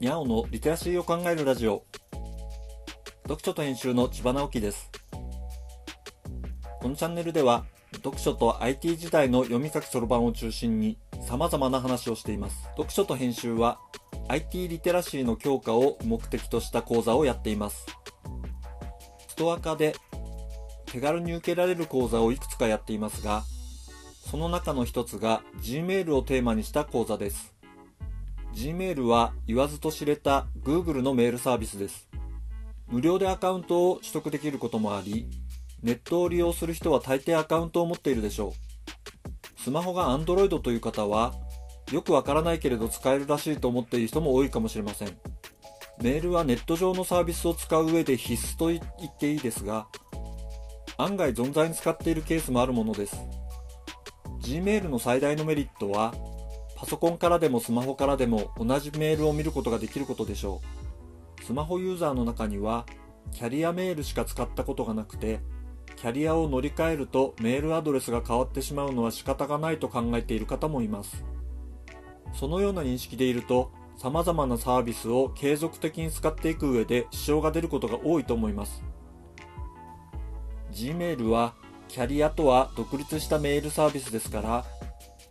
にゃおのリテラシーを考えるラジオ。読書と編集の千葉直樹です。このチャンネルでは読書と IT 時代の読み書きそろばんを中心に様々な話をしています。読書と編集は IT リテラシーの強化を目的とした講座をやっています。ストア化で手軽に受けられる講座をいくつかやっていますがその中の一つが Gmail をテーマにした講座です。Gmail は言わずと知れた Google のメールサービスです。無料でアカウントを取得できることもあり、ネットを利用する人は大抵アカウントを持っているでしょう。スマホが Android という方は、よくわからないけれど使えるらしいと思っている人も多いかもしれません。メールはネット上のサービスを使う上で必須と言っていいですが、案外存在に使っているケースもあるものです。Gmail の最大のメリットは、パソコンからでもスマホからでも同じメールを見ることができることでしょう。スマホユーザーの中には、キャリアメールしか使ったことがなくて、キャリアを乗り換えるとメールアドレスが変わってしまうのは仕方がないと考えている方もいます。そのような認識でいると、様々なサービスを継続的に使っていく上で支障が出ることが多いと思います。Gmail はキャリアとは独立したメールサービスですから、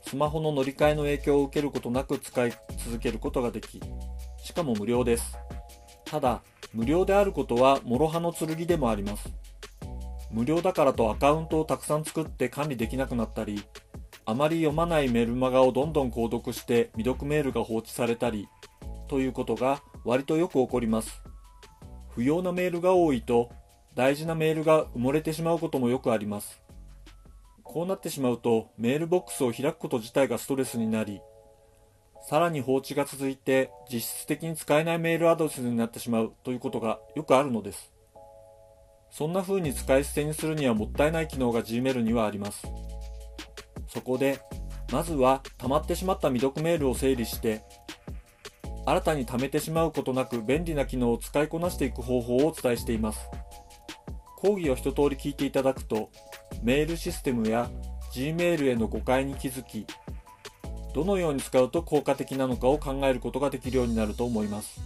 スマホの乗り換えの影響を受けることなく使い続けることができ、しかも無料です。ただ、無料であることは諸刃の剣でもあります。無料だからとアカウントをたくさん作って管理できなくなったり、あまり読まないメルマガをどんどん購読して未読メールが放置されたり、ということが割とよく起こります。不要なメールが多いと、大事なメールが埋もれてしまうこともよくあります。こうなってしまうとメールボックスを開くこと自体がストレスになり、さらに放置が続いて実質的に使えないメールアドレスになってしまうということがよくあるのです。そんな風に使い捨てにするにはもったいない機能が Gmail にはあります。そこで、まずは溜まってしまった未読メールを整理して、新たに貯めてしまうことなく便利な機能を使いこなしていく方法をお伝えしています。講義を一通り聞いていただくと、メールシステムや Gmail への誤解に気づき、どのように使うと効果的なのかを考えることができるようになると思います。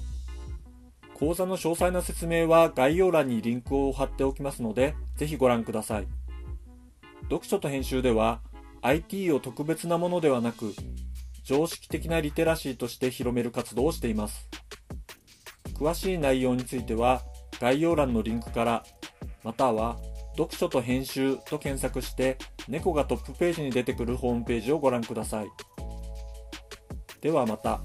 講座の詳細な説明は概要欄にリンクを貼っておきますので、ぜひご覧ください。読書と編集では IT を特別なものではなく、常識的なリテラシーとして広める活動をしています。詳しい内容については概要欄のリンクから、または読書と編集と検索して猫がトップページに出てくるホームページをご覧ください。ではまた。